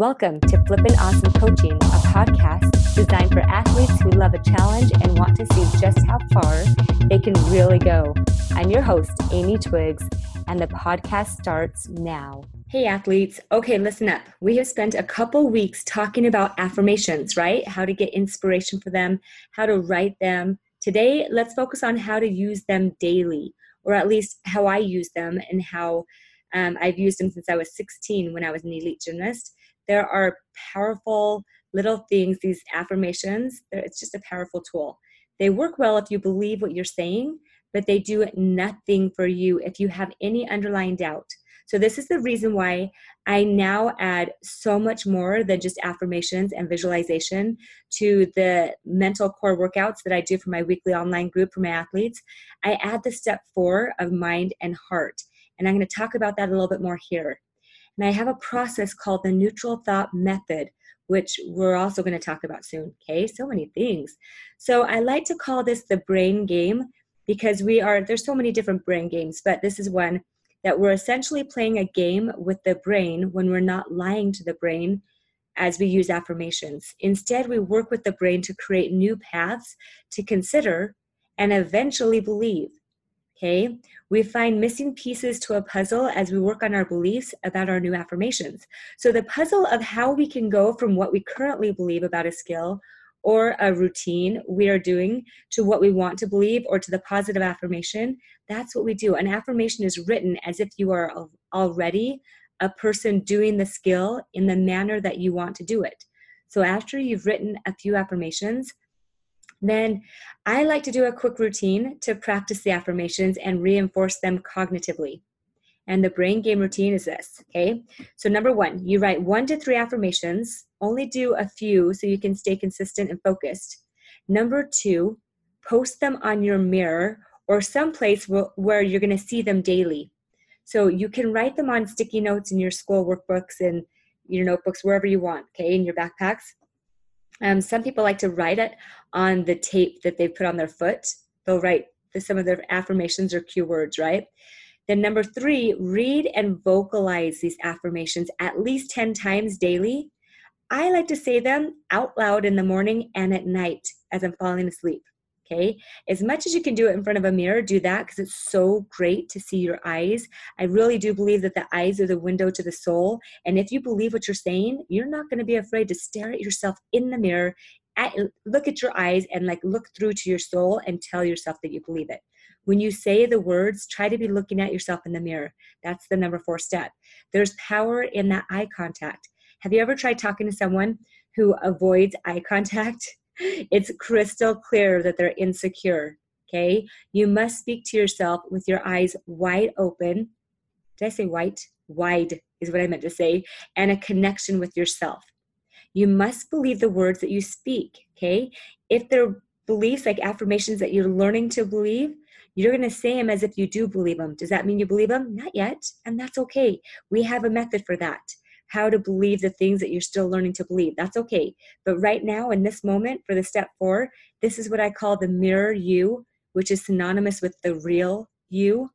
Welcome to Flippin' Awesome Coaching, a podcast designed for athletes who love a challenge and want to see just how far they can really go. I'm your host, Amy Twiggs, and the podcast starts now. Hey, athletes. Okay, listen up. We have spent a couple weeks talking about affirmations, right? How to get inspiration for them, how to write them. Today, let's focus on how to use them daily, or at least how I use them and how um, I've used them since I was 16 when I was an elite gymnast there are powerful little things, these affirmations. It's just a powerful tool. They work well if you believe what you're saying, but they do nothing for you if you have any underlying doubt. So, this is the reason why I now add so much more than just affirmations and visualization to the mental core workouts that I do for my weekly online group for my athletes. I add the step four of mind and heart. And I'm going to talk about that a little bit more here. And I have a process called the neutral thought method, which we're also going to talk about soon. Okay, so many things. So I like to call this the brain game because we are, there's so many different brain games, but this is one that we're essentially playing a game with the brain when we're not lying to the brain as we use affirmations. Instead, we work with the brain to create new paths to consider and eventually believe. Okay, we find missing pieces to a puzzle as we work on our beliefs about our new affirmations. So, the puzzle of how we can go from what we currently believe about a skill or a routine we are doing to what we want to believe or to the positive affirmation, that's what we do. An affirmation is written as if you are already a person doing the skill in the manner that you want to do it. So, after you've written a few affirmations, then I like to do a quick routine to practice the affirmations and reinforce them cognitively. And the brain game routine is this, okay? So, number one, you write one to three affirmations, only do a few so you can stay consistent and focused. Number two, post them on your mirror or someplace where you're gonna see them daily. So, you can write them on sticky notes in your school workbooks and your notebooks, wherever you want, okay, in your backpacks. Um, some people like to write it on the tape that they put on their foot. They'll write the, some of their affirmations or keywords, right? Then, number three, read and vocalize these affirmations at least 10 times daily. I like to say them out loud in the morning and at night as I'm falling asleep. Okay, as much as you can do it in front of a mirror, do that because it's so great to see your eyes. I really do believe that the eyes are the window to the soul. And if you believe what you're saying, you're not going to be afraid to stare at yourself in the mirror, at, look at your eyes, and like look through to your soul and tell yourself that you believe it. When you say the words, try to be looking at yourself in the mirror. That's the number four step. There's power in that eye contact. Have you ever tried talking to someone who avoids eye contact? it's crystal clear that they're insecure. Okay. You must speak to yourself with your eyes wide open. Did I say white? Wide is what I meant to say, and a connection with yourself. You must believe the words that you speak. Okay. If they're beliefs like affirmations that you're learning to believe, you're going to say them as if you do believe them. Does that mean you believe them? Not yet. And that's okay. We have a method for that how to believe the things that you're still learning to believe. That's okay. But right now, in this moment, for the step four, this is what I call the mirror you, which is synonymous with the real you.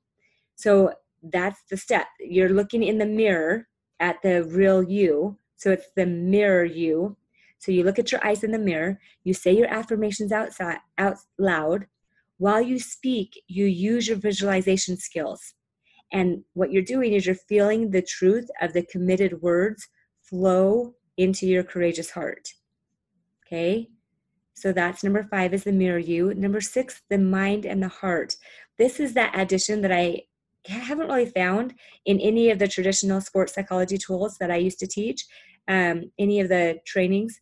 So that's the step. You're looking in the mirror at the real you. So it's the mirror you. So you look at your eyes in the mirror, you say your affirmations outside out loud. While you speak, you use your visualization skills. And what you're doing is you're feeling the truth of the committed words flow into your courageous heart. Okay? So that's number five is the mirror you. Number six, the mind and the heart. This is that addition that I haven't really found in any of the traditional sports psychology tools that I used to teach, um, any of the trainings.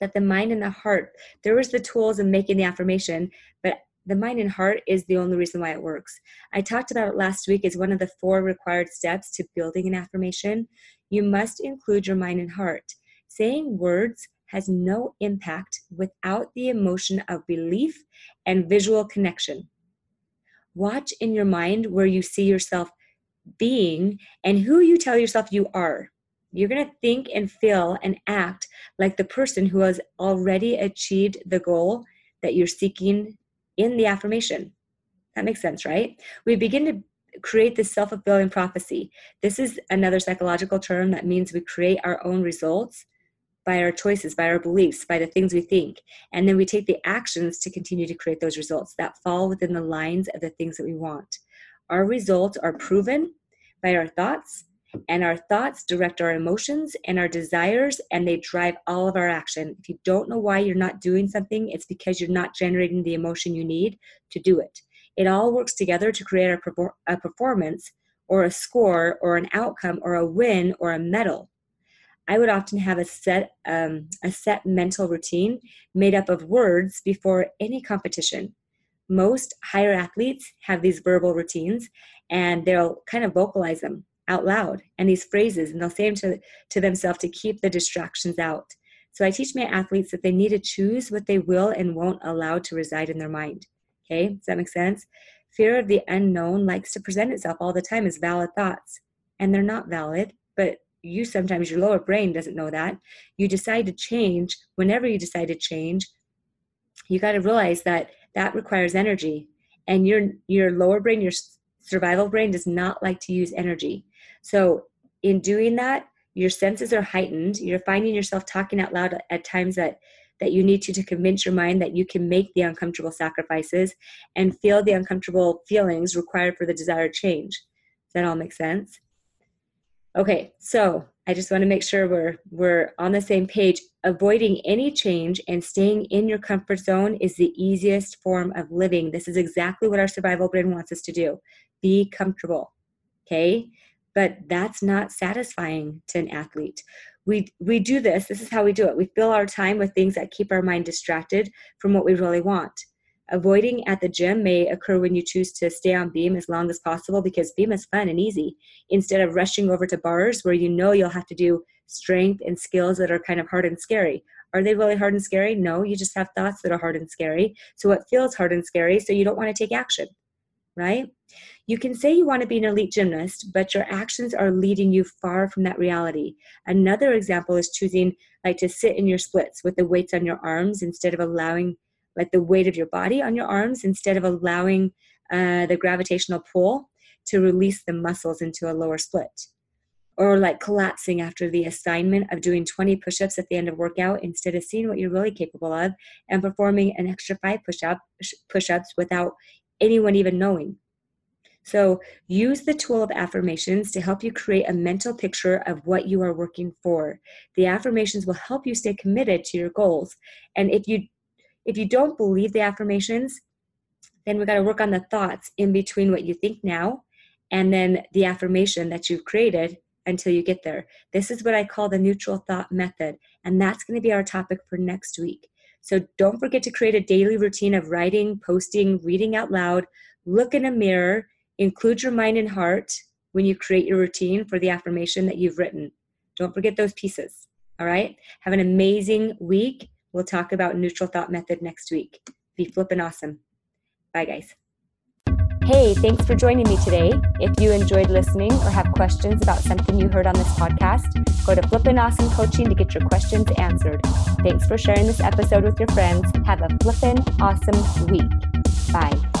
That the mind and the heart, there was the tools in making the affirmation, but the mind and heart is the only reason why it works. I talked about it last week as one of the four required steps to building an affirmation. You must include your mind and heart. Saying words has no impact without the emotion of belief and visual connection. Watch in your mind where you see yourself being and who you tell yourself you are. You're going to think and feel and act like the person who has already achieved the goal that you're seeking in the affirmation. That makes sense, right? We begin to create this self-fulfilling prophecy this is another psychological term that means we create our own results by our choices by our beliefs by the things we think and then we take the actions to continue to create those results that fall within the lines of the things that we want our results are proven by our thoughts and our thoughts direct our emotions and our desires and they drive all of our action if you don't know why you're not doing something it's because you're not generating the emotion you need to do it it all works together to create a, a performance or a score or an outcome or a win or a medal. I would often have a set um, a set mental routine made up of words before any competition. Most higher athletes have these verbal routines and they'll kind of vocalize them out loud and these phrases and they'll say them to, to themselves to keep the distractions out. So I teach my athletes that they need to choose what they will and won't allow to reside in their mind. Okay, does that make sense? Fear of the unknown likes to present itself all the time as valid thoughts, and they're not valid, but you sometimes, your lower brain doesn't know that. You decide to change. Whenever you decide to change, you got to realize that that requires energy, and your your lower brain, your survival brain, does not like to use energy. So, in doing that, your senses are heightened. You're finding yourself talking out loud at times that that you need to to convince your mind that you can make the uncomfortable sacrifices and feel the uncomfortable feelings required for the desired change. Does that all make sense? Okay, so I just want to make sure we're we're on the same page. Avoiding any change and staying in your comfort zone is the easiest form of living. This is exactly what our survival brain wants us to do. Be comfortable. Okay? But that's not satisfying to an athlete. We we do this this is how we do it. We fill our time with things that keep our mind distracted from what we really want. Avoiding at the gym may occur when you choose to stay on beam as long as possible because beam is fun and easy. Instead of rushing over to bars where you know you'll have to do strength and skills that are kind of hard and scary. Are they really hard and scary? No you just have thoughts that are hard and scary. So it feels hard and scary? So you don't want to take action right you can say you want to be an elite gymnast, but your actions are leading you far from that reality. Another example is choosing like to sit in your splits with the weights on your arms instead of allowing like the weight of your body on your arms instead of allowing uh, the gravitational pull to release the muscles into a lower split or like collapsing after the assignment of doing 20 push-ups at the end of workout instead of seeing what you're really capable of and performing an extra five push-up push-ups without anyone even knowing so use the tool of affirmations to help you create a mental picture of what you are working for. The affirmations will help you stay committed to your goals. And if you if you don't believe the affirmations, then we got to work on the thoughts in between what you think now and then the affirmation that you've created until you get there. This is what I call the neutral thought method, and that's going to be our topic for next week. So don't forget to create a daily routine of writing, posting, reading out loud, look in a mirror, Include your mind and heart when you create your routine for the affirmation that you've written. Don't forget those pieces. All right. Have an amazing week. We'll talk about neutral thought method next week. Be flipping awesome. Bye, guys. Hey, thanks for joining me today. If you enjoyed listening or have questions about something you heard on this podcast, go to Flippin' Awesome Coaching to get your questions answered. Thanks for sharing this episode with your friends. Have a flippin' awesome week. Bye.